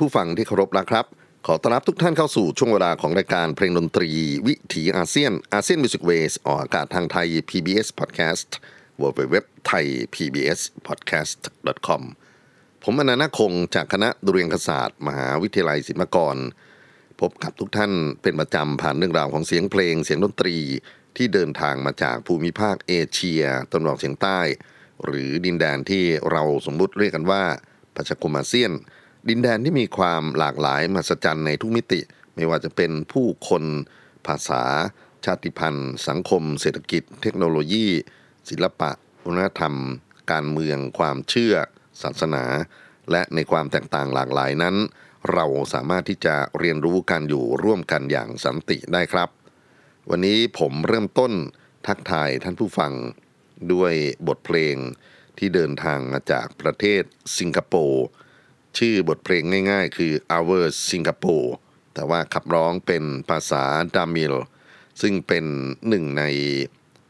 ผู้ฟังที่เคารพนะครับ ขอต้อนรับทุกท่านเข้าสู่ช่วงเวลาของรายการเพลงดนตรี วิถีอาเซียน ASEAN Music Ways ออกอากาศทางไทย PBS Podcast w w w t h a i PBS Podcast com ผมอานันท์ นาคคงจากคณะดุริยางคศาสตร์ มหาวิทยาลัยศิลปากร พบกับทุกท่านเป็นประจำผ่านเรื่องราวของเสียงเพลงเสียงดนตรี ที่เดินทางมาจากภูมิภาคเอเชียตะวันออกเฉียงใต้ หรือดินแดนที่เราสมมุติเรียกกันว่าประชาคมอาเซียน ดินแดนที่มีความหลากหลายมหัศจรรย์ในทุกมิติ ไม่ว่าจะเป็นผู้คนภาษา ชาติพันธุ์ สังคม เศรษฐกิจ เทคโนโลยี ศิลปะวัฒนธรรม การเมือง ความเชื่อ ศาสนา และในความแตกต่างหลากหลายนั้น เราสามารถที่จะเรียนรู้กันอยู่ร่วมกันอย่างสันติได้ครับ วันนี้ผมเริ่มต้นทักทายท่านผู้ฟังด้วยบทเพลงที่เดินทางมาจากประเทศสิงคโปร์ ชื่อบทเพลงง่ายๆ คือ Our Singapore แต่ว่าขับร้องเป็นภาษาดามิล ซึ่งเป็นหนึ่งใน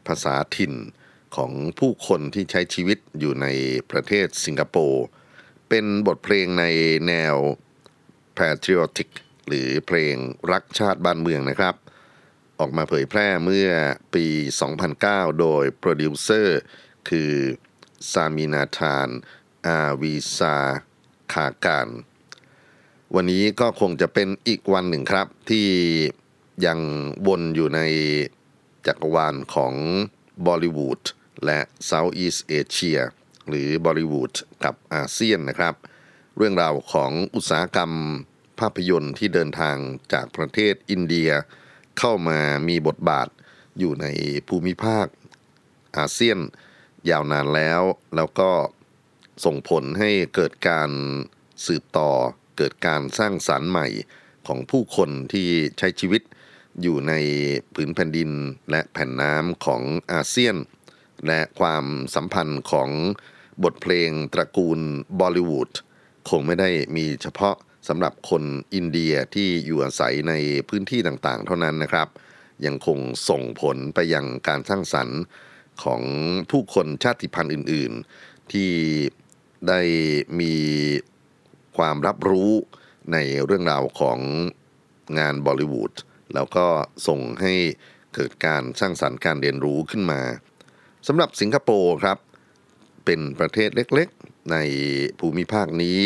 ภาษาถิ่นของผู้คนที่ใช้ชีวิตอยู่ในประเทศสิงคโปร์ เป็นบทเพลงในแนว patriotic หรือเพลงรักชาติบ้านเมืองนะครับ ออกมาเผยแพร่เมื่อปี 2009 โดยโปรดิวเซอร์คือซามินาธานอาวีซา คาการ วันนี้ก็คงจะเป็นอีกวันหนึ่งครับ ที่ยังวนอยู่ในจักรวาลของบอลิวูดและ Southeast Asia หรือบอลิวูดกับอาเซียนนะครับ เรื่องราวของอุตสาหกรรมภาพยนตร์ที่เดินทางจากประเทศอินเดีย เข้ามามีบทบาทอยู่ในภูมิภาคอาเซียน ยาวนานแล้ว แล้วก็ ส่งผลให้เกิดการสืบต่อ เกิดการสร้างสารรค์ใหม่ของผู้คนที่ใช้ชีวิตอยู่ในผืนแผ่นดินและแผ่นน้ำของอาเซียน และความสัมพันธ์ของบทเพลงตระกูลบอลิวูดคงไม่ได้มีเฉพาะสำหรับคนอินเดียที่อยู่อาศัยในพื้นที่ต่างๆ เท่านั้นนะครับ ยังคงส่งผลไปยังการสร้างสรรค์ของผู้คนชาติพันธุ์อื่น ๆ ที่ ได้มีความรับรู้ในเรื่องราวของงานบอลิวูดแล้วก็ส่งให้เกิดการสร้างสรรค์การเรียนรู้ขึ้นมาสำหรับสิงคโปร์ครับ เป็นประเทศเล็กๆ ในภูมิภาคนี้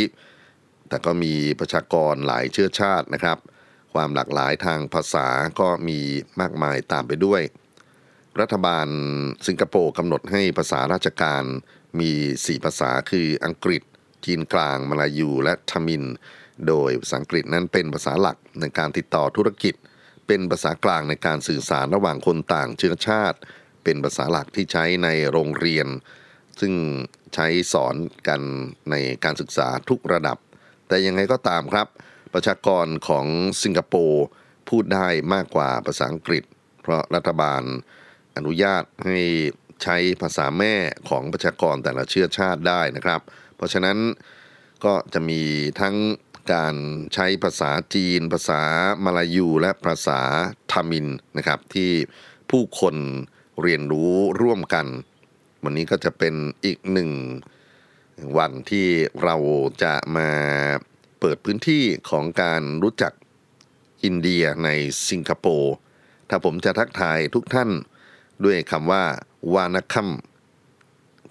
แต่ก็มีประชากรหลายเชื้อชาตินะครับ ความหลากหลายทางภาษาก็มีมากมายตามไปด้วย รัฐบาลสิงคโปร์กำหนดให้ภาษาราชการ มี 4 ภาษาคืออังกฤษ จีนกลาง มาลายู และทมิน โดยภาษาอังกฤษนั้นเป็นภาษาหลักในการติดต่อธุรกิจ เป็นภาษากลางในการสื่อสารระหว่างคนต่างเชื้อชาติ เป็นภาษาหลักที่ใช้ในโรงเรียน ซึ่งใช้สอนกันในการศึกษาทุกระดับ แต่ยังไงก็ตามครับ ประชากรของสิงคโปร์พูดได้มากกว่าภาษาอังกฤษ เพราะรัฐบาลอนุญาตให้ ใช้ภาษาแม่ของประชากรแต่ละเชื้อชาติได้นะครับ เพราะฉะนั้นก็จะมีทั้งการใช้ภาษาจีน ภาษามาลายู และภาษาทามินนะครับ ที่ผู้คนเรียนรู้ร่วมกัน วันนี้ก็จะเป็นอีกหนึ่งวันที่เราจะมาเปิดพื้นที่ของการรู้จักอินเดียในสิงคโปร์ ถ้าผมจะทักทายทุกท่านด้วยคำว่า วานักคัม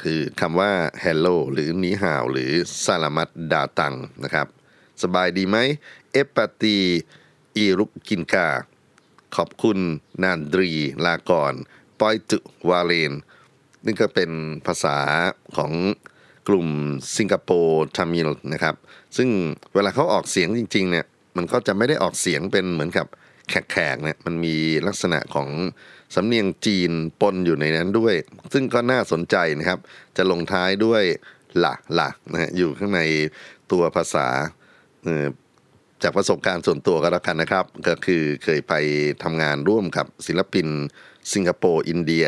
คือคำว่า hello หรือนีฮาวหรือซาลามัดดาตังนะครับ สบายดีไหมเอปตีอีรุกกินกา ขอบคุณนานดรี ลากรปอยตุวาเลน นี่ก็เป็นภาษาของกลุ่มสิงคโปร์ทามิลนะครับ ซึ่งเวลาเขาออกเสียงจริงๆเนี่ยมันก็จะไม่ได้ออกเสียงเป็นเหมือนกับแขกๆเนี่ยมันมีลักษณะของ สำเนียงจีนปนอยู่ในนั้นด้วย ซึ่งก็น่าสนใจนะครับ จะลงท้ายด้วยละละนะฮะอยู่ข้างในตัวภาษาจากประสบการณ์ส่วนตัวก็แล้วกันนะครับ ก็คือเคยไปทำงานร่วมกับศิลปินสิงคโปร์อินเดีย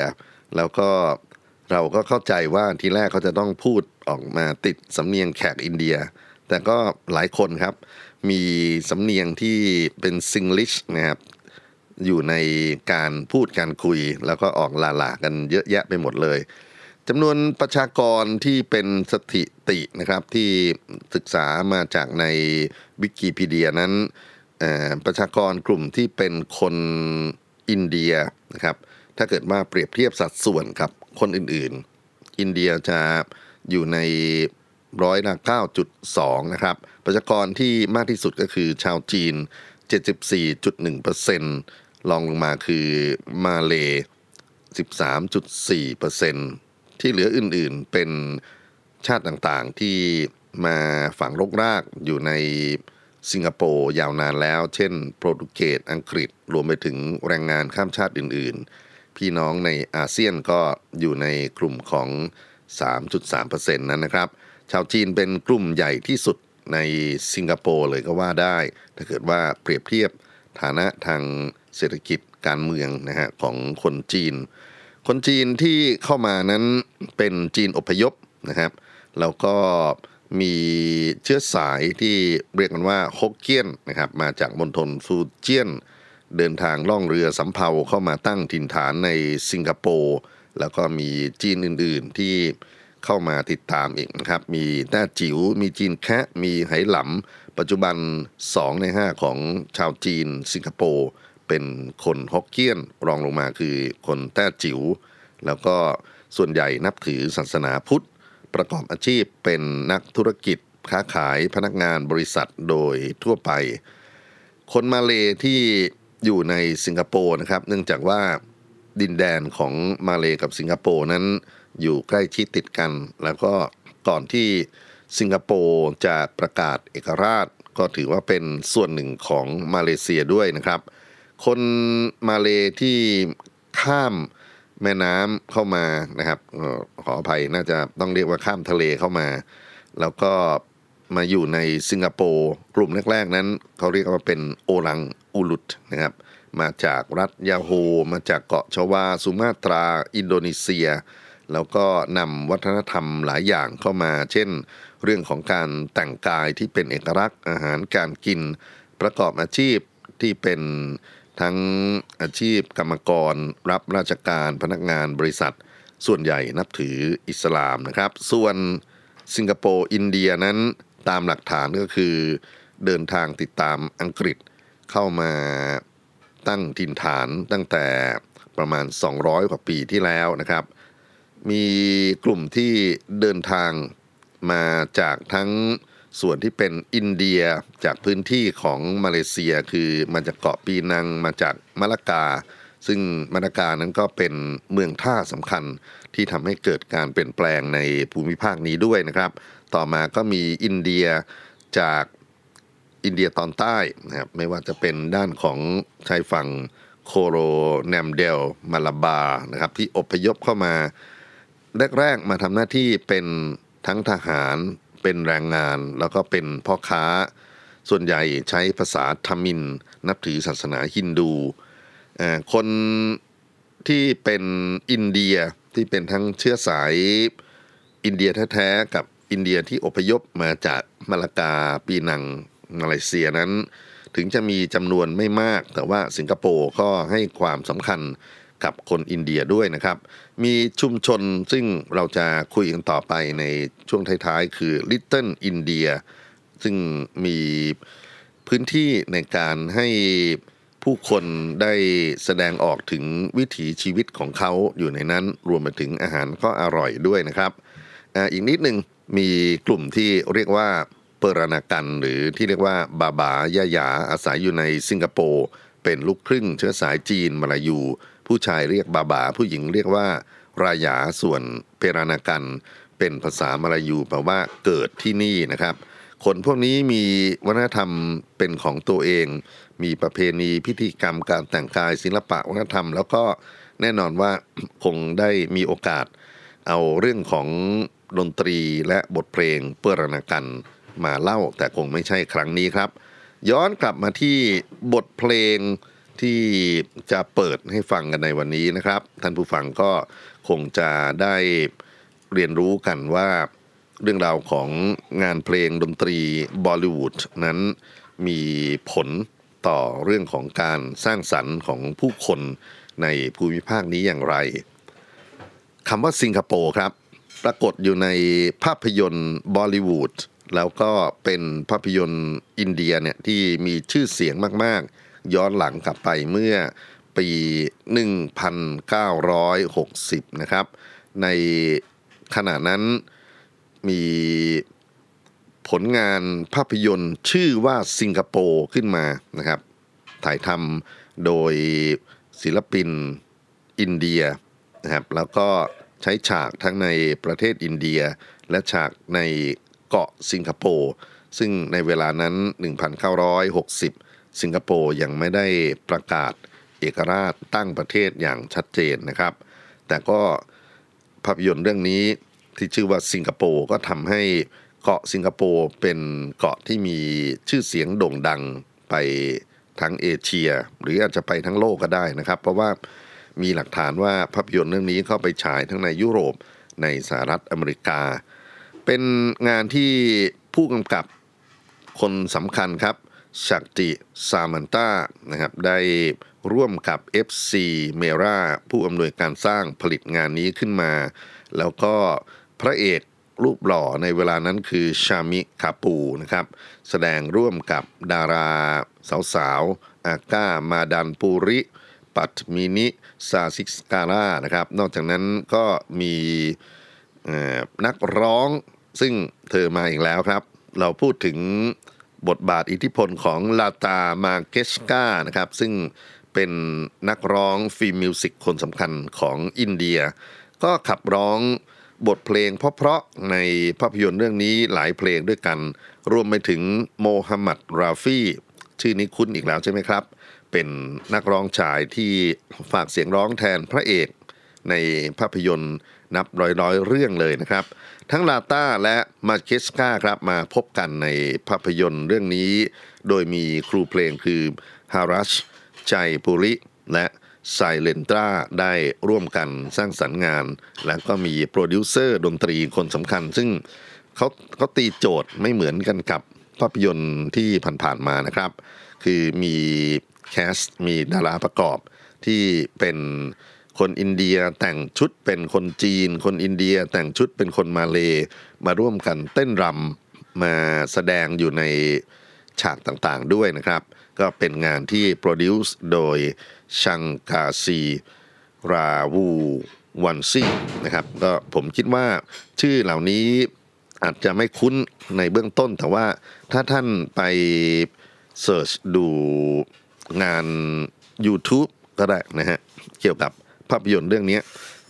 แล้วก็เราก็เข้าใจว่าทีแรกเขาจะต้องพูดออกมาติดสำเนียงแขกอินเดีย แต่ก็หลายคนครับ มีสำเนียงที่เป็นซิงลิชนะครับ อยู่ในการพูดการคุย แล้วก็ออกลาลากันเยอะแยะไปหมดเลยจำนวนประชากรที่เป็นสถิตินะครับที่ศึกษามาจากในวิกิพีเดียนั้นประชากรกลุ่มที่เป็นคนอินเดียนะครับถ้าเกิดว่าเปรียบเทียบสัดส่วนกับคนอื่นๆ อินเดียจะอยู่ในร้อยละ9.2 นะครับ ประชากรที่มากที่สุดก็คือชาวจีน 74.1% ลองลงมาคือมาเล13.4%ที่เหลืออื่นๆเป็นชาติต่างๆที่มาฝังรกรากอยู่ในสิงคโปร์ยาวนานแล้ว เช่น โปรตุเกสอังกฤษ รวมไปถึงแรงงานข้ามชาติอื่นๆ พี่น้องในอาเซียนก็อยู่ในกลุ่มของ 3.3%นั้นนะครับ ชาวจีนเป็นกลุ่มใหญ่ที่สุดในสิงคโปร์เลยก็ว่าได้ ถ้าเกิดว่าเปรียบเทียบฐานะทาง เศรษฐกิจการเมืองนะฮะของคนจีน คนจีนที่เข้ามานั้นเป็นจีนอพยพนะครับ แล้วก็มีเชื้อสายที่เรียกกันว่าฮกเกี้ยนนะครับมาจากมณฑลฟูเจียน เดินทางล่องเรือสำเภาเข้ามาตั้งถิ่นฐานในสิงคโปร์แล้วก็มีจีนอื่นๆที่เข้ามาติดตามอีกนะครับ มีแต้จิ๋ว มีจีนแคะมีไหหลำปัจจุบัน 2 ใน 5 ของชาวจีนสิงคโปร์ เป็นคนฮกเกี้ยนรองลงมาคือคนแต้จิ๋วแล้วก็ส่วนใหญ่นับถือศาสนาพุทธ ประกอบอาชีพเป็นนักธุรกิจค้าขายพนักงานบริษัทโดยทั่วไป คนมาเลที่อยู่ในสิงคโปร์นะครับ เนื่องจากว่าดินแดนของมาเลกับสิงคโปร์นั้นอยู่ใกล้ชิดติดกัน แล้วก็ก่อนที่สิงคโปร์จะประกาศเอกราช ก็ถือว่าเป็นส่วนหนึ่งของมาเลเซียด้วยนะครับ คนมาเลที่ข้ามแม่น้ำเข้ามานะครับขออภัยน่าจะต้องเรียกว่าข้ามทะเลเข้ามา แล้วก็มาอยู่ในสิงคโปร์กลุ่มแรก ๆ นั้น เขาเรียกว่าเป็นโอลังอูลุตนะครับมาจากรัฐยาโฮมาจากเกาะชวาสุมาตรา อินโดนีเซีย แล้วก็นำวัฒนธรรมหลายอย่างเข้ามา เช่น เรื่องของการแต่งกายที่เป็นเอกลักษณ์อาหารการกิน ประกอบอาชีพที่เป็น ทั้งอาชีพกรรมกร รับราชการพนักงานบริษัท ส่วนใหญ่นับถืออิสลามนะครับ ส่วนสิงคโปร์อินเดียนั้นตามหลักฐานก็คือ เดินทางติดตามอังกฤษเข้ามาตั้งถิ่นฐานตั้งแต่ประมาณ 200 กว่าปีที่แล้วนะครับ มีกลุ่มที่เดินทางมาจากทั้ง ส่วนที่เป็นอินเดียจากพื้นที่ของมาเลเซียคือมาจากเกาะปีนังมาจากมะละกา ซึ่งมะละกานั้นก็เป็นเมืองท่าสำคัญที่ทำให้เกิดการเปลี่ยนแปลงในภูมิภาคนี้ด้วยนะครับ ต่อมาก็มีอินเดียจากอินเดียตอนใต้นะครับไม่ว่าจะเป็นด้านของชายฝั่งโคโรแนมเดลมาลาบานะครับที่อพยพเข้ามาแรกๆมาทำหน้าที่เป็นทั้งทหาร เป็นแรงงาน แล้วก็เป็นพ่อค้า ส่วนใหญ่ใช้ภาษาทมิน นับถือศาสนาฮินดู คนที่เป็นอินเดียที่เป็นทั้งเชื้อสายอินเดียแท้ๆกับอินเดียที่อพยพมาจากมาลากาปีนังมาเลเซียนั้น ถึงจะมีจำนวนไม่มาก แต่ว่าสิงคโปร์ก็ให้ความสำคัญกับคนอินเดียด้วยนะครับ มีชุมชนซึ่งเราจะคุยกันต่อไปในช่วงท้ายๆ คือ Little India ซึ่งมีพื้นที่ในการให้ผู้คนได้แสดงออกถึงวิถีชีวิตของเขาอยู่ในนั้น รวมไปถึงอาหารก็อร่อยด้วยนะครับออีกนิดหนึ่งมีกลุ่มที่เรียกว่าเปรนากัน หรือที่เรียกว่าบาบายายาอาศัยอยู่ในสิงคโปร์เป็นลูกครึ่งเชื้อสายจีนมาลายู ผู้ชายเรียกบาบา ผู้หญิงเรียกว่ารายาส่วนเปรานากัน เป็นภาษามลายูแปลว่าเกิดที่นี่นะครับ คนพวกนี้มีวัฒนธรรมเป็นของตัวเอง มีประเพณีพิธีกรรมการแต่งกายศิลปะวัฒนธรรม แล้วก็แน่นอนว่าคงได้มีโอกาส เอาเรื่องของดนตรีและบทเพลงเปรนากันมาเล่าแต่คงไม่ใช่ครั้งนี้ครับ ย้อนกลับมาที่บทเพลง ที่จะเปิดให้ฟังกันในวันนี้นะครับ ท่านผู้ฟังก็คงจะได้เรียนรู้กันว่าเรื่องราวของงานเพลงดนตรีบอลิวูดนั้นมีผลต่อเรื่องของการสร้างสรรค์ของผู้คนในภูมิภาคนี้อย่างไรคำว่าสิงคโปร์ครับ ปรากฏอยู่ในภาพยนตร์บอลิวูดแล้วก็เป็นภาพยนตร์อินเดียเนี่ยที่มีชื่อเสียงมาก ๆ ย้อนหลังกลับไปเมื่อปี 1960 นะครับ ในขณะนั้นมีผลงานภาพยนตร์ชื่อว่าสิงคโปร์ขึ้นมานะครับ ถ่ายทำโดยศิลปินอินเดียนะครับแล้วก็ใช้ฉากทั้งในประเทศอินเดีย และฉากในเกาะสิงคโปร์ซึ่งในเวลานั้น 1960 สิงคโปร์ยังไม่ได้ประกาศเอกราชตั้งประเทศอย่างชัดเจนนะครับ แต่ก็ภาพยนตร์เรื่องนี้ที่ชื่อว่าสิงคโปร์ก็ทำให้เกาะสิงคโปร์เป็นเกาะที่มีชื่อเสียงโด่งดังไปทั้งเอเชีย หรืออาจจะไปทั้งโลกก็ได้นะครับ เพราะว่ามีหลักฐานว่าภาพยนตร์เรื่องนี้เข้าไปฉายทั้งในยุโรปในสหรัฐอเมริกา เป็นงานที่ผู้กำกับคนสำคัญครับ ชักติซามันตานะครับได้ร่วมกับ FC m e r a ผู้อำนวยการสร้างผลิตงานนี้ขึ้นมา แล้วก็พระเอกรูปหล่อในเวลานั้นคือชามิคาปูนะครับ แสดงร่วมกับดาราสาวๆอาก้ามาดันปูริ ปัตมินิซาซิสการ่านะครับ นอกจากนั้นก็มีนักร้องซึ่งเธอมาอีกแล้วครับ เราพูดถึง บทบาทอิทธิพลของลาตามาเกสกานะครับ ซึ่งเป็นนักร้อง film music คนสำคัญของอินเดีย ก็ขับร้องบทเพลงเพราะๆในภาพยนตร์เรื่องนี้หลายเพลงด้วยกัน รวมไปถึงโมฮัมหมัดราฟีชื่อนี้คุ้นอีกแล้วใช่ไหมครับ เป็นนักร้องชายที่ฝากเสียงร้องแทนพระเอกในภาพยนตร์นับร้อยๆเรื่องเลยนะครับ ทั้งลาต้าและมาเคสกาครับมาพบกันในภาพยนตร์เรื่องนี้ โดยมีครูเพลงคือฮารัชใจปุริ และไซเลนตราได้ร่วมกันสร้างสรรค์งาน และก็มีโปรดิวเซอร์ดนตรีคนสำคัญ ซึ่งเขาเขาตีโจทย์ไม่เหมือนกันกับภาพยนตร์ที่ผ่านๆมานะครับ คือมี cast มีดาราประกอบที่เป็น คนอินเดียแต่งชุดเป็นคนจีน คนอินเดียแต่งชุดเป็นคนมาเลมาร่วมกันเต้นรำมาแสดงอยู่ในฉากต่างๆด้วยนะครับ ก็เป็นงานที่โปรดิวซ์โดยชังกาซีราวูวันซี่นะครับก็ผมคิดว่าชื่อเหล่านี้อาจจะไม่คุ้นในเบื้องต้น แต่ว่าถ้าท่านไปเสิร์ชดูงาน YouTube ก็ได้นะฮะ เกี่ยวกับ ภาพยนตร์เรื่องนี้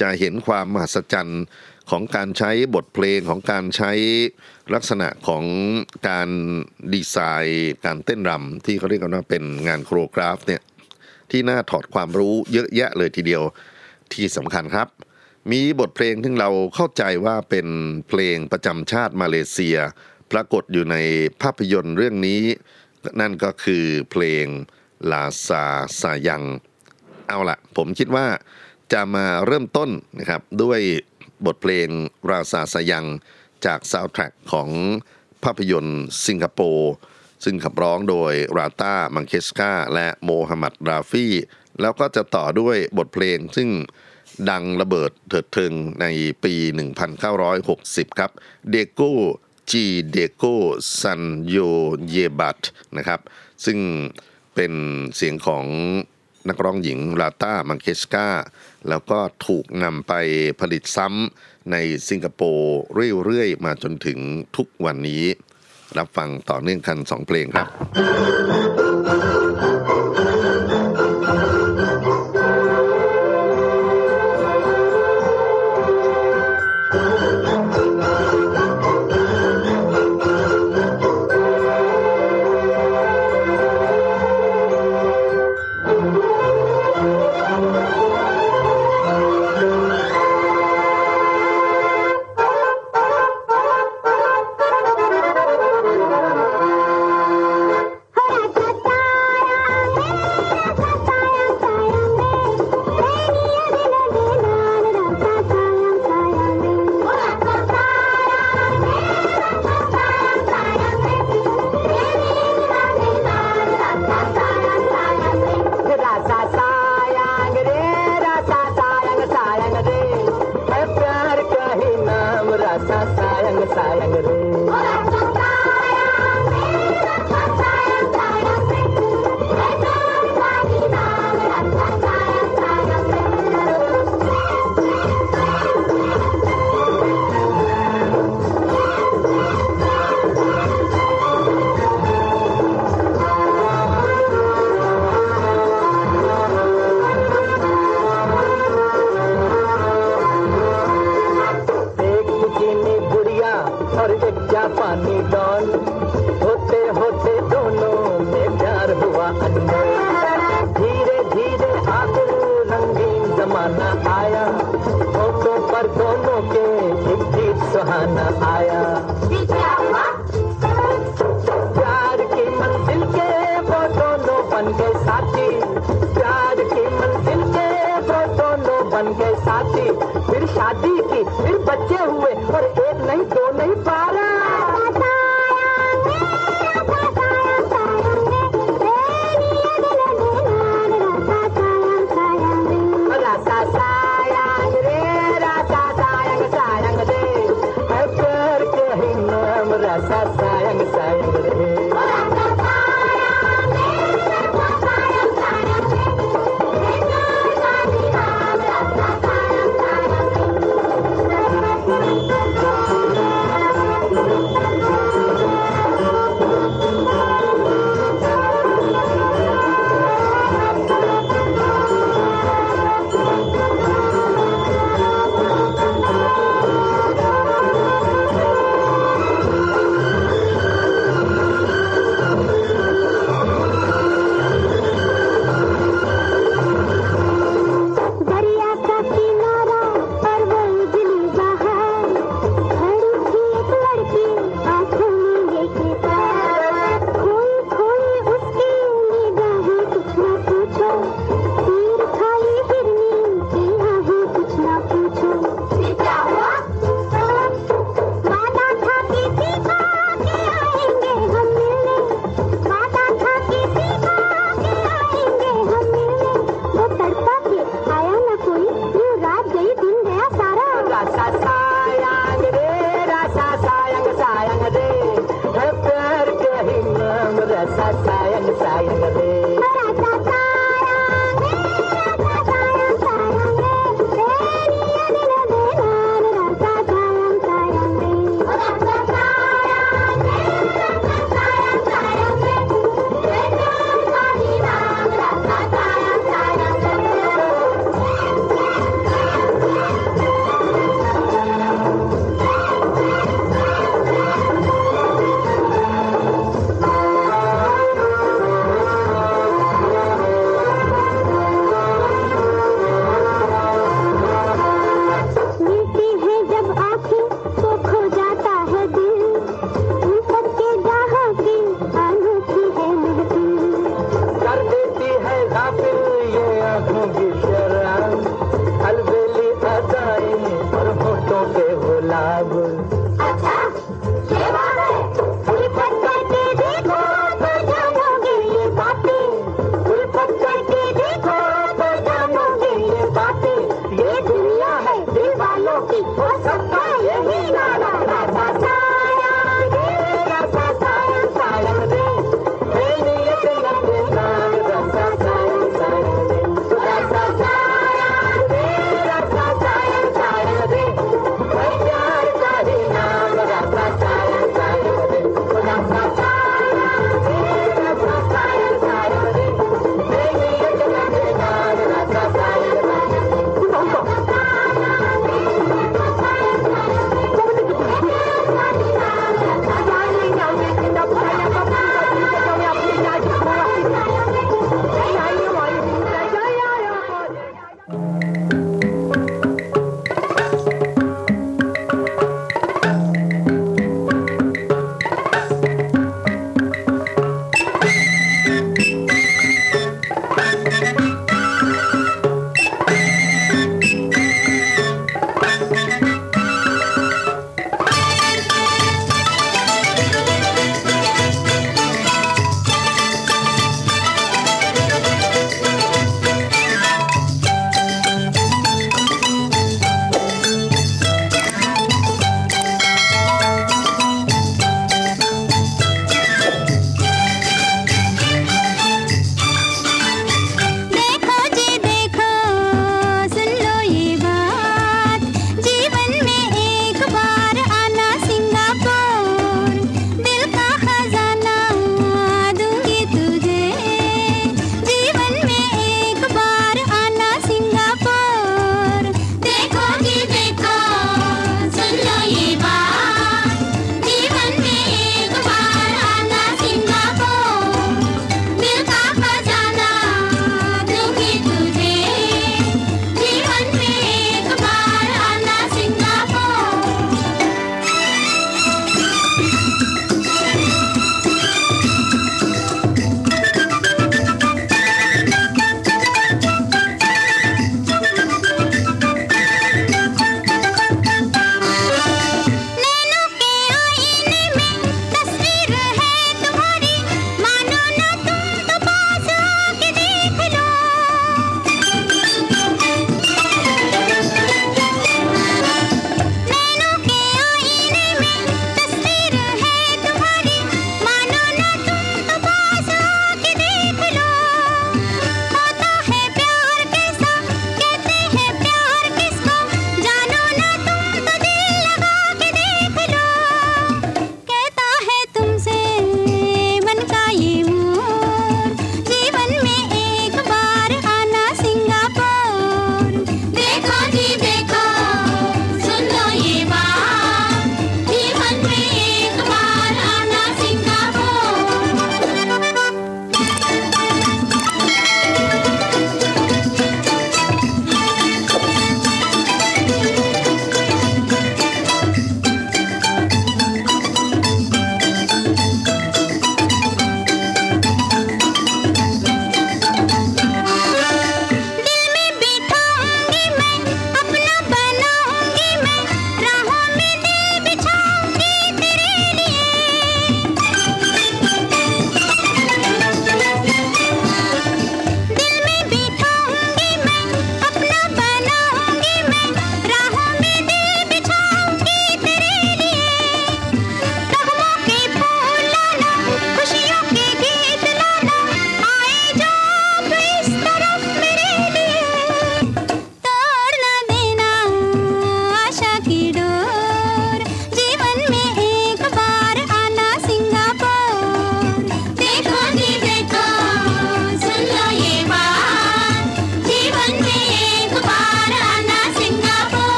จะเห็นความมหัศจรรย์ของการใช้บทเพลงของการใช้ลักษณะของการดีไซน์ การเต้นรำที่เขาเรียกกันว่าเป็นงานโครกราฟเนี่ยที่น่าถอดความรู้เยอะแยะเลยทีเดียวที่สำคัญครับ มีบทเพลงที่เราเข้าใจว่าเป็นเพลงประจำชาติมาเลเซีย ปรากฏอยู่ในภาพยนตร์เรื่องนี้ นั่นก็คือเพลงลาซาซายัง เอาละผมคิดว่า จะมาเริ่มต้นนะครับด้วยบทเพลง Rasa Sayang จากซาวด์แทร็กของภาพยนตร์สิงคโปร์ซึ่งขับร้องโดยราตามังเคสกาและโมฮัมหมัดราฟี่ แล้วก็จะต่อด้วยบทเพลงซึ่งดังระเบิดเถิดเทิงในปี 1960 ครับเดโก้จีเดโก้ซันโยเยบัตนะครับ ซึ่งเป็นเสียงของนักร้องหญิงลาต้ามังเคสกา แล้วก็ถูกนำไปผลิตซ้ำในสิงคโปร์เรื่อยๆ มาจนถึงทุกวันนี้ รับฟังต่อเนื่องกันสองเพลงครับ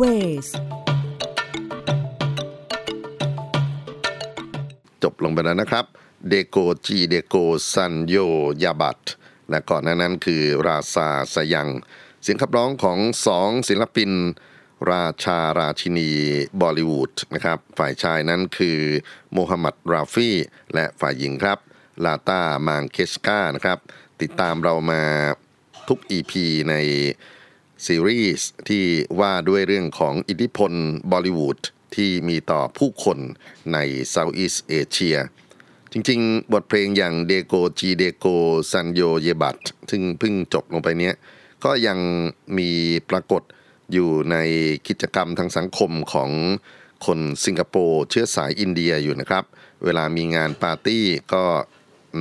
Music Waveสจบลงไปแล้วนะครับเดโกจีเดโกซันโยยาบัตและก่อนหน้านั้นคือ Rasa Sayang เสียงขับร้องของสองศิลปิน ราชาราชินีบอลิวูดนะครับฝ่ายชายนั้นคือโมฮัมหมัดราฟี่ และฝ่ายหญิงครับลาตามางเคสกานะครับ ติดตามเรามาทุก EP ใน ซีรีส์ที่ว่าด้วยเรื่องของอิทธิพลบอลิวูดที่มีต่อผู้คนใน Southeast Asia จริงๆ บทเพลงอย่างเดโกจีเดโกซันโยเยบัตซึ่งเพิ่งจบลงไปเนี้ยก็ยังมีปรากฏอยู่ในกิจกรรมทางสังคมของคนสิงคโปร์เชื้อสายอินเดียอยู่นะครับ เวลามีงานปาร์ตี้ก็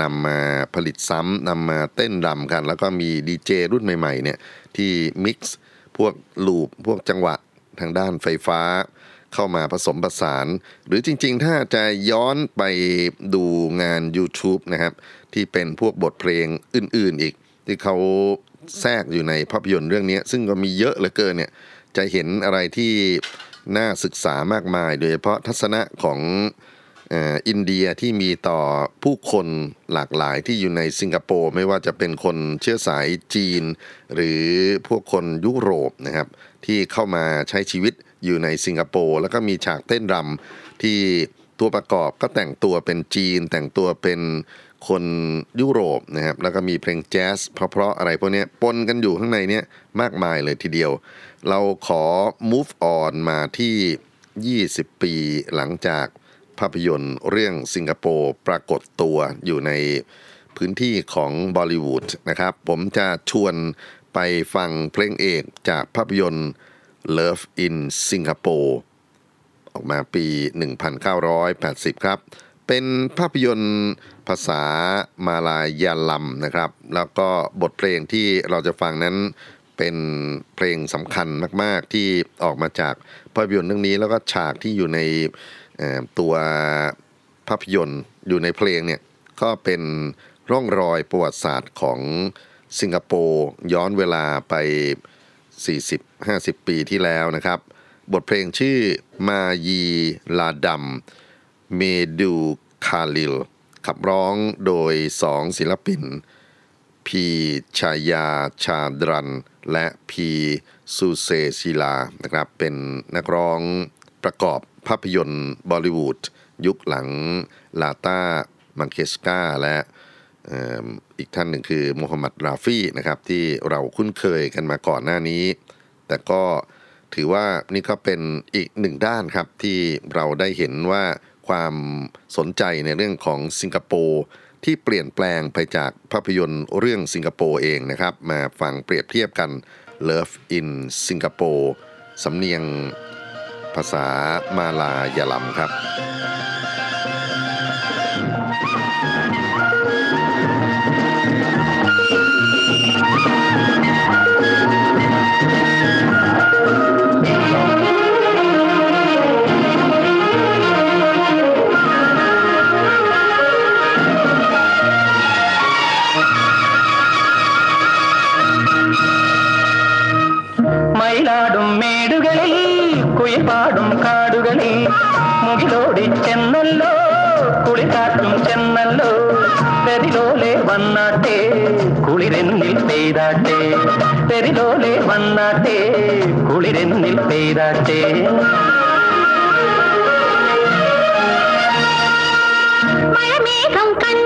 นำมาผลิตซ้ำนำมาเต้นรำกัน แล้วก็มีดีเจรุ่นใหม่ๆเนี่ยที่มิกซ์พวกลูปพวกจังหวะทางด้านไฟฟ้าเข้ามาผสมผสาน หรือจริงๆ ถ้าจะย้อนไปดูงาน YouTube นะครับ ที่เป็นพวกบทเพลงอื่นๆอีก ที่เขาแทรกอยู่ในภาพยนตร์เรื่องนี้ ซึ่งก็มีเยอะเหลือเกินเนี่ยจะเห็นอะไรที่น่าศึกษามากมาย โดยเฉพาะทัศนะของ อ่ออินเดียที่มีต่อผู้คนหลากหลายที่อยู่ในสิงคโปร์ไม่ว่าจะเป็นคนเชื้อสายจีน หรือพวกคนยุโรปนะครับที่เข้ามาใช้ชีวิตอยู่ในสิงคโปร์แล้วก็มีฉากเต้นรำที่ตัวประกอบก็แต่งตัวเป็นจีน แต่งตัวเป็นคนยุโรปนะครับแล้วก็มีเพลงแจ๊สเพราะๆอะไรพวกนี้ปนกันอยู่ข้างในเนี้ยมากมายเลยทีเดียว เราขอ move on มาที่ 20 ปีหลังจาก ภาพยนตร์เรื่องสิงคโปร์ปรากฏตัวอยู่ในพื้นที่ของบอลิวูดนะครับ ผมจะชวนไปฟังเพลงเอกจากภาพยนตร์ Love in Singapore ออกมาปี 1980 ครับ เป็นภาพยนตร์ภาษามาลายาลัมนะครับ แล้วก็บทเพลงที่เราจะฟังนั้นเป็นเพลงสำคัญมาก ๆ ที่ออกมาจากภาพยนตร์เรื่องนี้แล้วก็ฉากที่อยู่ใน ตัวภาพยนตร์อยู่ในเพลงเนี่ยก็เป็นร่องรอยประวัติศาสตร์ของสิงคโปร์ย้อนเวลาไป 40-50 ปีที่แล้วนะครับ บทเพลงชื่อมายีลาดัมเมดูคาลิล ขับร้องโดยสองศิลปิน พีชายาชาดรัน และพีซูเซศิลานะครับเป็นนักร้องประกอบ ภาพยนตร์บอลิวูดยุคหลังลาตามังเคสกาและอีกท่านหนึ่งคือโมฮัมหมัดราฟี่นะครับที่เราคุ้นเคยกันมาก่อนหน้านี้ แต่ก็ถือว่านี่ก็เป็นอีกหนึ่งด้านครับที่เราได้เห็นว่าความสนใจในเรื่องของสิงคโปร์ที่เปลี่ยนแปลงไปจากภาพยนตร์เรื่องสิงคโปร์เองนะครับ มาฟังเปรียบเทียบกัน Love in Singapore สำเนียง ภาษามาลายาลัมครับ പാടും കാടുകളെ. മുകിലോടി ചെന്നല്ലോ കുളികാറ്റും ചെന്നല്ലോ. തെരിലോലെ വന്നാട്ടെ കുളിരെന്നിൽ പെയ്താട്ടെ. തെരിലോലെ വന്നാട്ടെ കുളിരെന്നിൽ പെയ്താട്ടെ. മഴമേഘം കണ്ടല്ലോ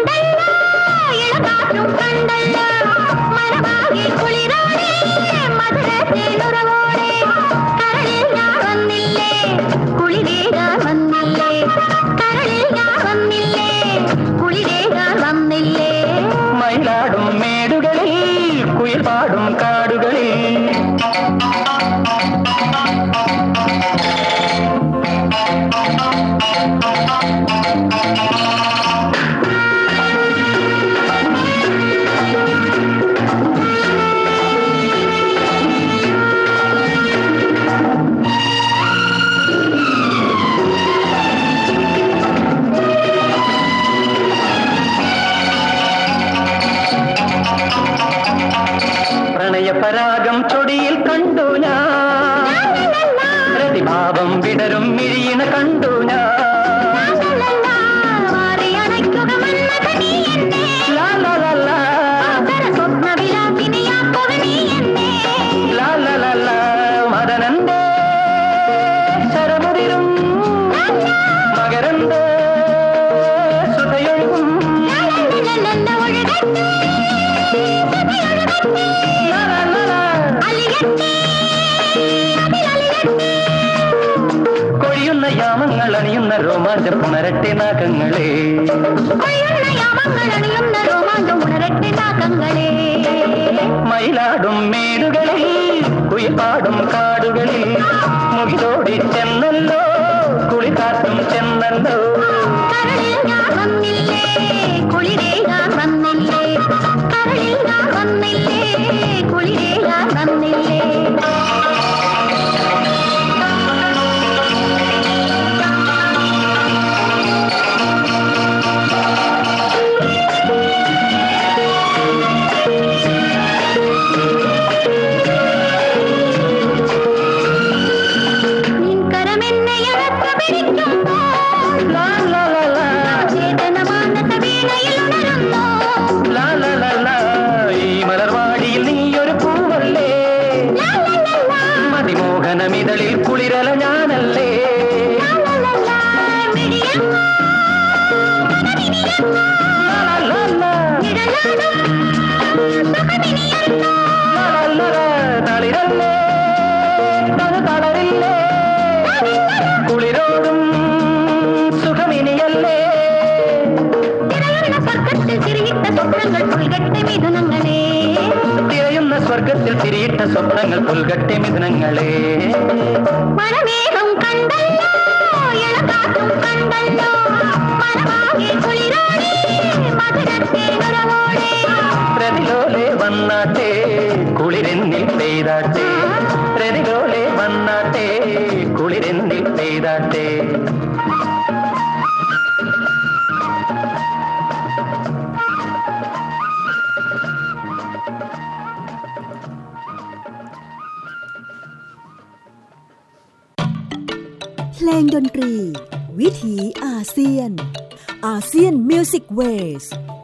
ซียน Music Wave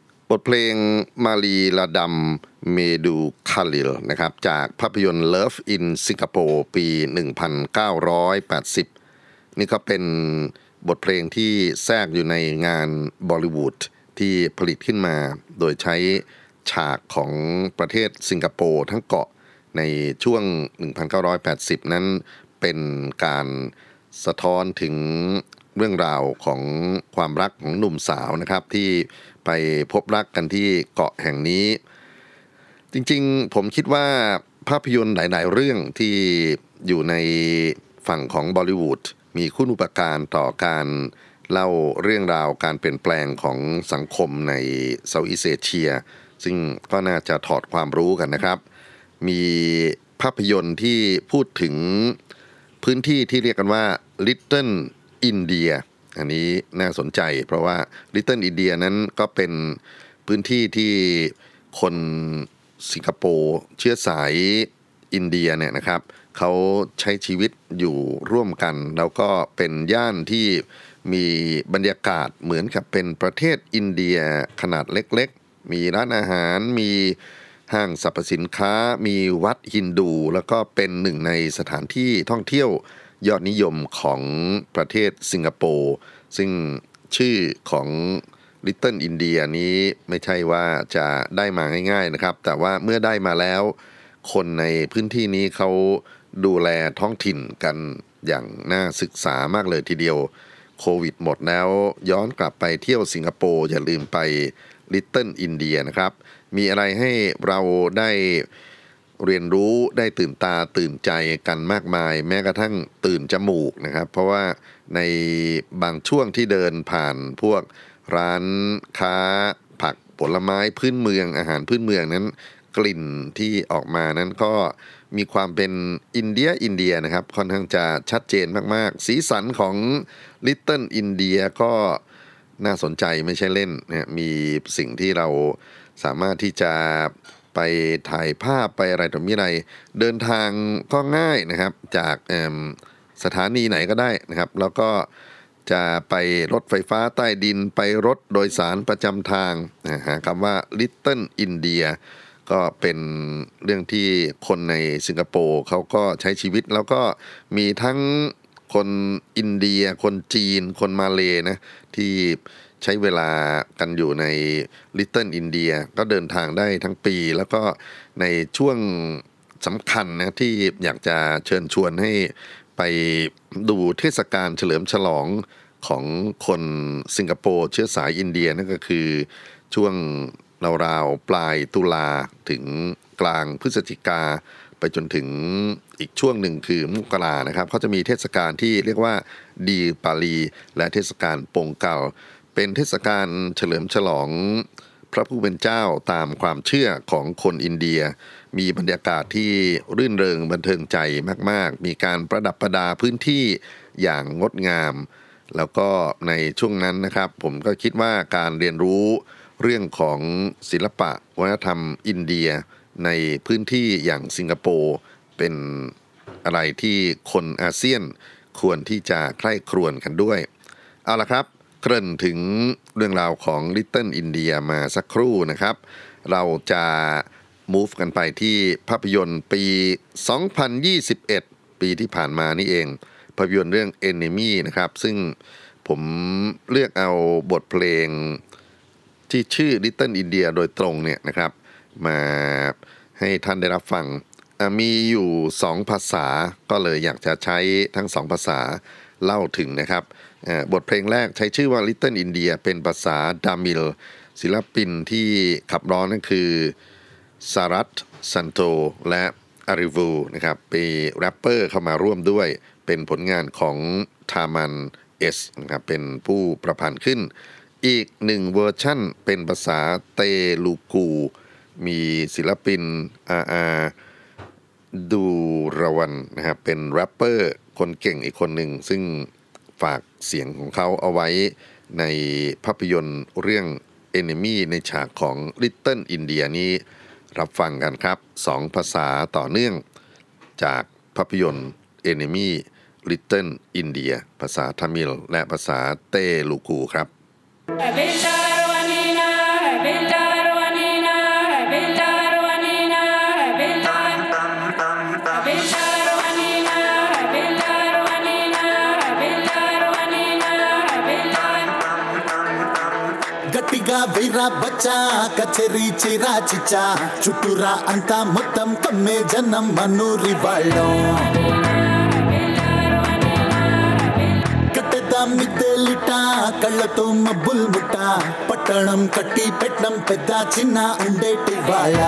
สบทเพลงมาลีลาดัมเมดูคาลิลนะครับจากภาพยนตร์ Love in Singapore ปี 1980 นี่ก็เป็นบทเพลงที่แทรกอยู่ในงานบอลิวูดที่ผลิตขึ้นมา โดยใช้ฉากของประเทศสิงคโปร์ทั้งเกาะในช่วง 1980 นั้นเป็นการ สะท้อนถึงเรื่องราวของความรักของหนุ่มสาวนะครับ ที่ไปพบรักกันที่เกาะแห่งนี้ จริงๆ ผมคิดว่าภาพยนตร์หลาย ๆ เรื่องที่อยู่ในฝั่งของบอลิวูดมีคุณอุปการต่อการเล่าเรื่องราวการเปลี่ยนแปลงของสังคมในเซาท์อีสเอเชีย ซึ่งก็น่าจะถอดความรู้กันนะครับ มีภาพยนตร์ที่พูดถึง พื้นที่ที่เรียกกันว่า Little India อันนี้น่าสนใจ เพราะว่า Little India นั้นก็เป็นพื้นที่ที่คนสิงคโปร์เชื้อสายอินเดียเนี่ยนะครับเขาใช้ชีวิตอยู่ร่วมกัน แล้วก็เป็นย่านที่มีบรรยากาศเหมือนกับเป็นประเทศอินเดียขนาดเล็กๆ มีร้านอาหารมี ห้างสรรพสินค้ามีวัดฮินดู แล้วก็เป็นหนึ่งในสถานที่ท่องเที่ยวยอดนิยมของประเทศสิงคโปร์ซึ่งชื่อของ Little India นี้ไม่ใช่ว่าจะได้มาง่าย ๆนะครับ แต่ว่าเมื่อได้มาแล้ว คนในพื้นที่นี้เขาดูแลท้องถิ่นกันอย่างน่าศึกษามากเลยทีเดียว โควิดหมดแล้วย้อนกลับไปเที่ยวสิงคโปร์อย่าลืมไป Little India นะครับ มีอะไรให้เราได้เรียนรู้ได้ตื่นตาตื่นใจกันมากมาย แม้กระทั่งตื่นจมูกนะครับ เพราะว่าในบางช่วงที่เดินผ่านพวกร้านค้าผักผลไม้พื้นเมืองอาหารพื้นเมืองนั้น กลิ่นที่ออกมานั้นก็มีความเป็นอินเดียอินเดียนะครับ ค่อนข้างจะชัดเจนมากๆ สีสันของ Little India ก็น่าสนใจไม่ใช่เล่นนะมีสิ่งที่เรา สามารถที่จะไปถ่ายภาพไปอะไรต่อมีอะไร เดินทางก็ง่ายนะครับ จากสถานีไหนก็ได้นะครับ แล้วก็จะไปรถไฟฟ้าใต้ดินไปรถโดยสารประจำทางนะฮะคำว่า Little India ก็เป็นเรื่องที่คนในสิงคโปร์เขาก็ใช้ชีวิตแล้วก็มีทั้งคนอินเดีย คนจีน คนมาเลนะที่ ใช้เวลากันอยู่ในลิตเติ้ลอินเดียก็เดินทางได้ทั้งปี แล้วก็ในช่วงสำคัญนะที่อยากจะเชิญชวนให้ไปดูเทศกาลเฉลิมฉลองของคนสิงคโปร์เชื้อสายอินเดียนั่นก็คือช่วงราวๆปลายตุลาถึงกลางพฤศจิกาไปจนถึงอีกช่วงหนึ่งคือมกรานะครับเขาจะมีเทศกาลที่เรียกว่าดีปาลีและเทศกาลปงเก่า เป็นเทศกาลเฉลิมฉลองพระผู้เป็นเจ้าตามความเชื่อของคนอินเดีย มีบรรยากาศที่รื่นเริงบันเทิงใจมาก ๆ มีการประดับประดาพื้นที่อย่างงดงาม แล้วก็ในช่วงนั้นนะครับ ผมก็คิดว่าการเรียนรู้เรื่องของศิลปะวัฒนธรรมอินเดีย ในพื้นที่อย่างสิงคโปร์เป็นอะไรที่คนอาเซียนควรที่จะใคร่ครวญกันด้วย เอาละครับ เกริ่นถึงเรื่องราวของ Little India มาสักครู่นะครับ เราจะ move กันไปที่ภาพยนตร์ปี 2021 ปีที่ผ่านมานี่เอง ภาพยนตร์เรื่อง Enemy นะครับ ซึ่งผมเลือกเอาบทเพลงที่ชื่อ Little India โดยตรงเนี่ยนะครับ มาให้ท่านได้รับฟัง มีอยู่สองภาษาก็เลยอยากจะใช้ทั้งสองภาษาเล่าถึงนะครับ บทเพลงแรกใช้ชื่อว่า Little India เป็นภาษาทามิล ศิลปินที่ขับร้องนั่นคือสารัตซันโตและอาริวูนะครับเป็นแรปเปอร์เข้ามาร่วมด้วยเป็นผลงานของทามันเอสนะครับเป็นผู้ประพันธ์ขึ้น อีกหนึ่งเวอร์ชั่นเป็นภาษาเตลูกู มีศิลปินอาอาดูรวันนะครับเป็นแรปเปอร์คนเก่งอีกคนหนึ่งซึ่งฝาก เสียงของเขาเอาไว้ในภาพยนตร์เรื่อง Enemy ในฉากของ Little India นี้รับฟังกันครับสองภาษาต่อเนื่องจากภาพยนตร์ Enemy Little India ภาษาทามิล และภาษาเตลูกูครับ Belarwanina, వీరా బచ్చా కచేరి చిరా చిచ్చా చుట్టూరా అంతా మొత్తం కమ్మే జనం మనూరి వాళ్ళం. కట్టెదా మిద్దెలిట కళ్ళతో మబ్బుల్ ముట్ట పట్టణం కట్టి పెట్టడం పెద్ద చిన్న ఉండేటి వాళ్ళ.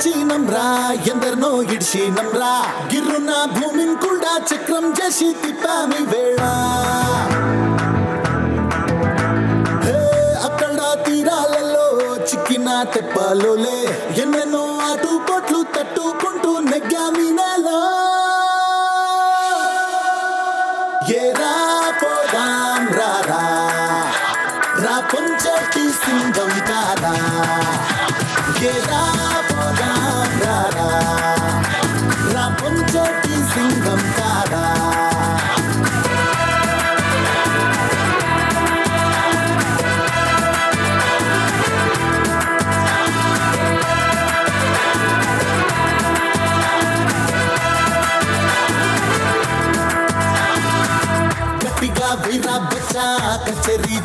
ఎప్పుడో వచ్చినంరా ఎందరినో ఇడిచినంరా గిర్రున్న భూమిని కూడా చక్రం చేసి తిప్పామి వేళ. హే, అక్కడ తీరాలలో చిక్కిన తెప్పలోలే ఎన్నెన్నో ఆటుపోట్లు తట్టుకుంటూ నెగ్గామి నేల. ఏరా పోదాం రారా రా పొంచటి సింగం కారా ఏరా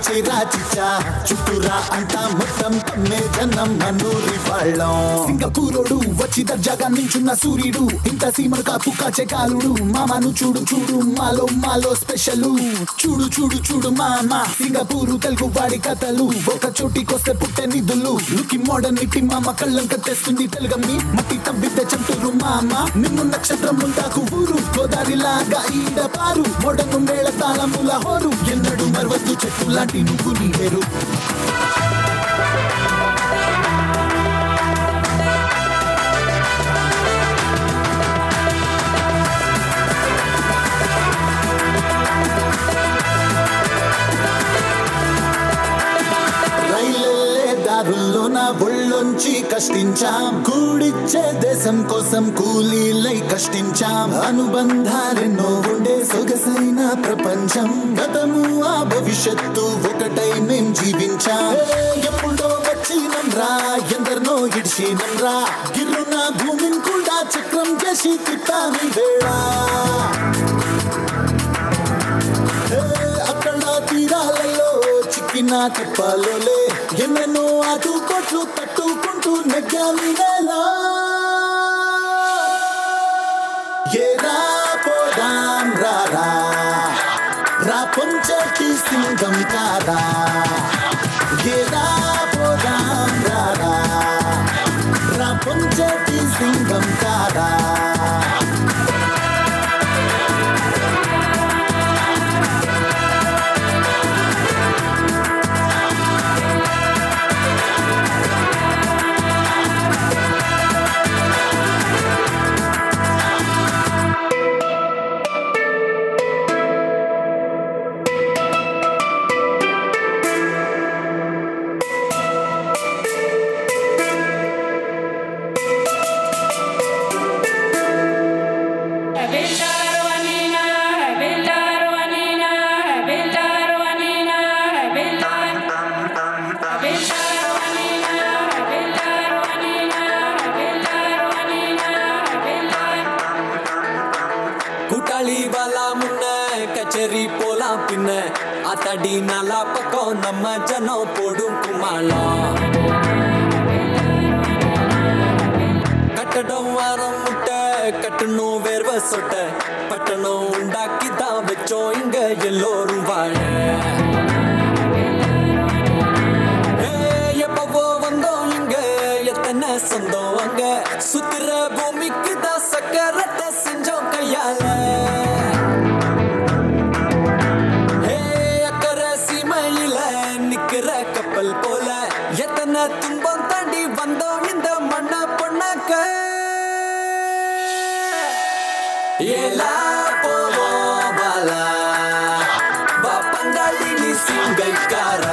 Tira de tá. చిరా అంటా మొత్తం తమ్మే జనం మనూరి వాళ్ళం సింగపూరోడు వచ్చి దర్జాగా నించున్న సూర్యుడు. ఇంత సీమలు కాపు కాచే కాలుడు. మామను చూడు చూడు మాలో మాలో స్పెషల్. చూడు చూడు చూడు మామ సింగపూరు తెలుగు వాడి కథలు. ఒక చోటికొస్తే పుట్టే నిధులు. లుకి మోడర్న్ ఇట్టి మామ కళ్ళం కట్టేస్తుంది తెలుగమ్మి మట్టి తవ్వితే చంటూరు మామ. నిన్ను నక్షత్రం ఉంటాకు ఊరు. గోదావరి లాగా ఈడ పారు. మోడను మేళ తాళముల హోరు. ఎన్నడు మరవద్దు చెట్టు లాంటి నువ్వు నీ ఒళ్ళొంచి కష్టించాం. కూడిచ్చే దేశం కోసం కూలీలై కష్టించాం. అనుబంధాలెన్నో ఉండే సొగసైన ప్రపంచం. గతము ఆ భవిష్యత్తు ఒకటై మేం జీవించాం. ఎప్పుడో వచ్చినంరా ఎందరినో ఇడిచినంరా గిర్రున భూమిని కూడా చక్రం చేసి తిప్పాని వేళ. ఏ, అక్కడ తీరాలలో చిక్కిన తెప్పాలోలే. ఎన్నెన్నో ఆటుకోట్లు తట్టుకుంటూ నెగ్గాలి వేళ ఏరా పోదాం రారా రా పొంచటి సింగం కారా ఏరా ஏறி போலாம் பின்ன. அத்தடி நல்லா பக்கம் நம்ம ஜனம் போடும் குமாளம் கட்டடம் வாரம் முட்டை கட்டணும் வேர்வை சொட்ட. பட்டணம் உண்டாக்கி தான் வச்சோம் இங்க எல்லோரும் வாழ. ninguém cara.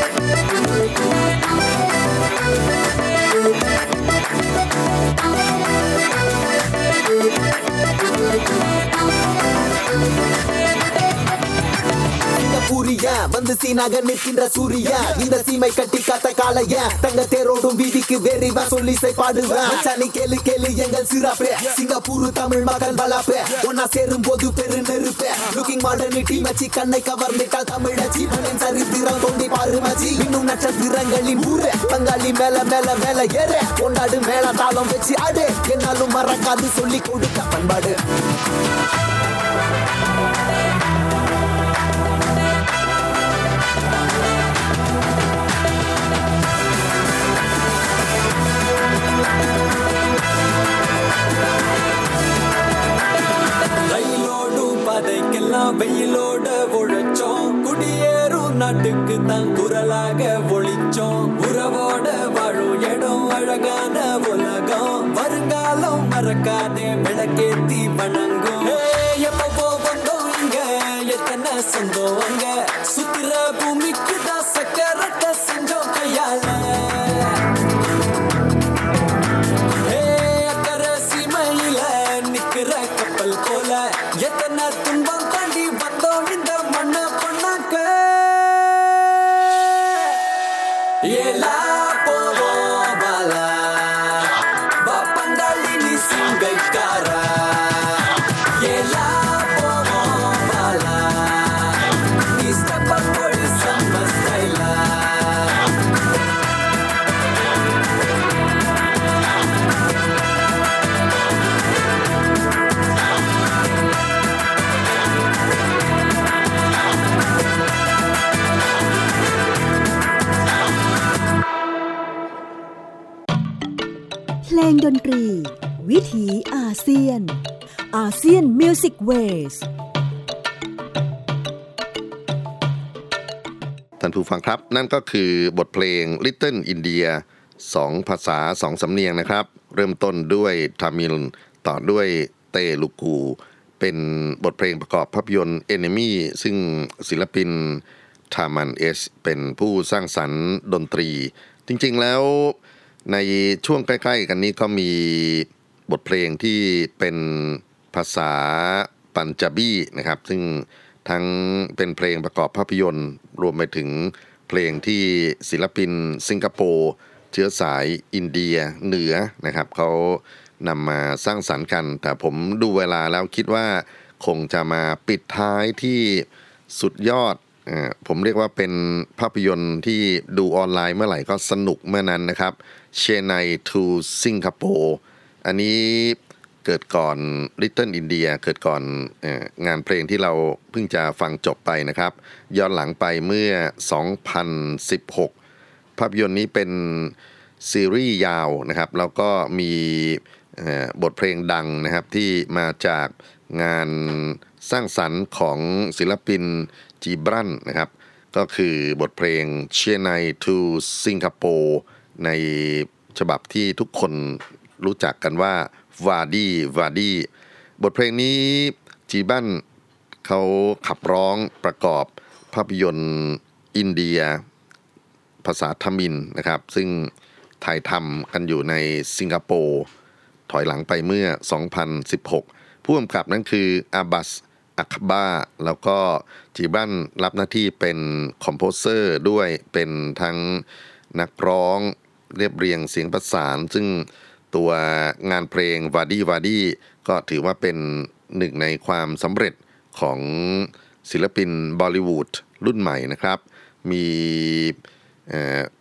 வந்து சீனாக நிற்கின்ற சூரிய. இந்த சீமை கட்டி காத்த காலைய தங்க தேரோடும் வீதிக்கு வெறிவா சொல்லி பாடுவேன் மச்சானி கேளு கேளு எங்கள் சிறப்பு. சிங்கப்பூர் தமிழ் மகன் வளர்ப்பு. ஒன்னா சேரும் போது பெரு நெருப்பு. லுக்கிங் மாடர்னிட்டி மச்சி கண்ணை கவர்ந்துட்டால் தமிழச்சி. மண்ணின் சரித்திரம் தோண்டி பாரு மச்சி. இன்னும் நட்சத்திரங்களின் ஊரு. பங்காளி மேல மேல மேல ஏற. கொண்டாடு மேல தாளம் வச்சு ஆடு. என்னாலும் மறக்காது சொல்லி கொடுத்த பண்பாடு. வெயிலோட உழைச்சோம் குடியேறும் நாட்டுக்கு தான் குரலாக ஒழிச்சோம். உறவோட வாழும் இடம் அழகான உலகம். வருங்காலம் மறக்காதே விளக்கேத்தி வணங்கும். ஏய், வந்தோம் இங்க? எத்தனை சொந்தம் அங்க? เซียน อาเซียน Music Wavesท่านผู้ฟังครับ นั่นก็คือบทเพลง Little India สองภาษาสองสำเนียงนะครับ เริ่มต้นด้วยทามิลต่อด้วยเตลูกู เป็นบทเพลงประกอบภาพยนตร์ Enemy ซึ่งศิลปินทามันเอสเป็นผู้สร้างสรรค์ดนตรี จริงๆแล้วในช่วงใกล้ ๆ กันนี้ก็มี บทเพลงที่เป็นภาษาปัญจบีนะครับ ซึ่งทั้งเป็นเพลงประกอบภาพยนตร์ รวมไปถึงเพลงที่ศิลปินสิงคโปร์เชื้อสายอินเดียเหนือนะครับเขานำมาสร้างสรรค์กัน แต่ผมดูเวลาแล้วคิดว่าคงจะมาปิดท้ายที่สุดยอดผมเรียกว่าเป็นภาพยนตร์ที่ดูออนไลน์เมื่อไหร่ก็สนุกเมื่อนั้นนะครับเชนไนทูสิงคโปร์ อันนี้เกิดก่อน Little India เกิดก่อนงานเพลงที่เราเพิ่งจะฟังจบไปนะครับ ย้อนหลังไปเมื่อ 2016 ภาพยนตร์นี้เป็นซีรีส์ยาวนะครับ แล้วก็มีบทเพลงดังนะครับที่มาจากงานสร้างสรรค์ของศิลปินจีบรันนะครับ ก็คือบทเพลง Chennai to Singapore ในฉบับที่ทุกคน รู้จักกันว่าวาดีวาดีบทเพลงนี้จีบันเขาขับร้องประกอบภาพยนตร์อินเดีย ภาษาทมิฬนะครับ ซึ่งถ่ายทำกันอยู่ในสิงคโปร์ถอยหลังไปเมื่อ 2016 ผู้กำกับนั้นคืออาบัสอัคบาแล้วก็จีบันรับหน้าที่เป็นคอมโพเซอร์ด้วยเป็นทั้งนักร้องเรียบเรียงเสียงประสาน ซึ่ง ตัวงานเพลงวาดีวาดีก็ถือว่าเป็นหนึ่งในความสำเร็จของศิลปินบอลิวูดรุ่นใหม่นะครับ มี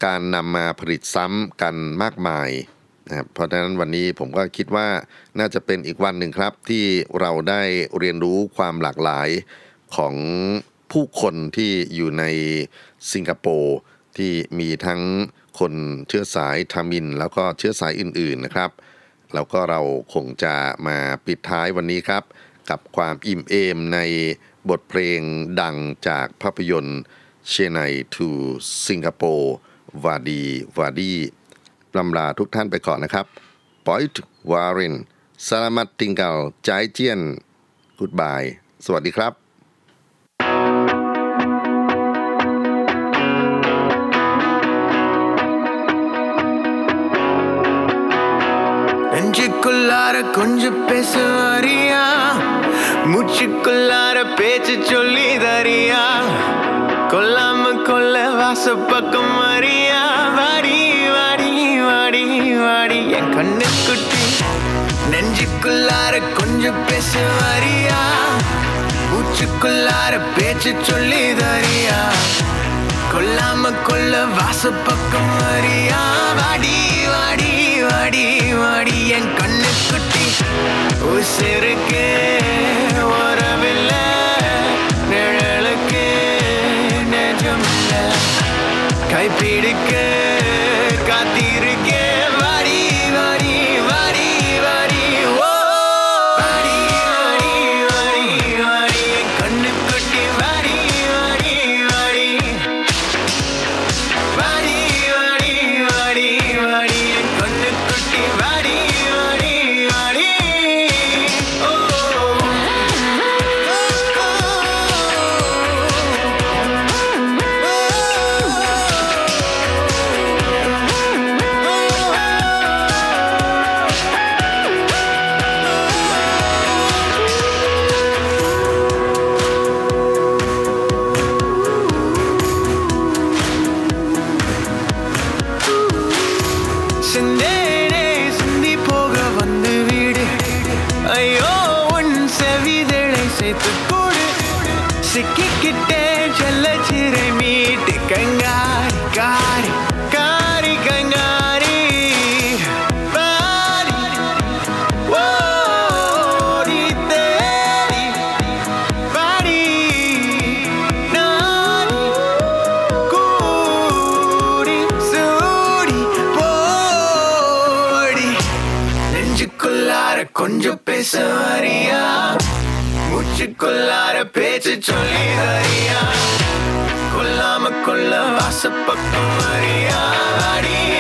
การนำมาผลิตซ้ำกันมากมายนะครับเพราะฉะนั้นวันนี้ผมก็คิดว่าน่าจะเป็นอีกวันหนึ่งครับที่เราได้เรียนรู้ความหลากหลายของผู้คนที่อยู่ในสิงคโปร์ที่มีทั้ง คนเชื้อสายทามิน แล้วก็เชื้อสายอื่นๆนะครับ แล้วก็เราคงจะมาปิดท้ายวันนี้ครับ กับความอิ่มเอมในบทเพลงดังจากภาพยนตร์ Chennai to Singapore வாடி வாடிลำลาทุกท่านไปก่อนนะครับபோயிட்டு வரேன் selamat tinggal 再见 goodbye สวัสดีครับ நெஞ்சுக்குள்ளார கொஞ்சம் பேச வரியா மூச்சுக்குள்ளார பேச்சு சொல்லி தரியா? கொல்லாம கொல்ல வாச பக்கம் வரியா வாடி வாடி வாடி வாடி. என் கண்ணு குட்டி நெஞ்சுக்குள்ளார கொஞ்சம் பேச வரியா மூச்சுக்குள்ளார பேச்சு சொல்லி தரியா? கொல்லாம கொல்ல வாச பக்கம் வரியா வாடி வாடி வாடி வாடி. என் கண்ணு उसे के और கொஞ்சம் பேச வரியா மூச்சுக்குள்ளார பேச்சு சொல்லி வரியா கொல்லாம கொள்ள வாசப்பக்கம் வரியா அடியே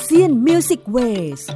ASEAN Music Waves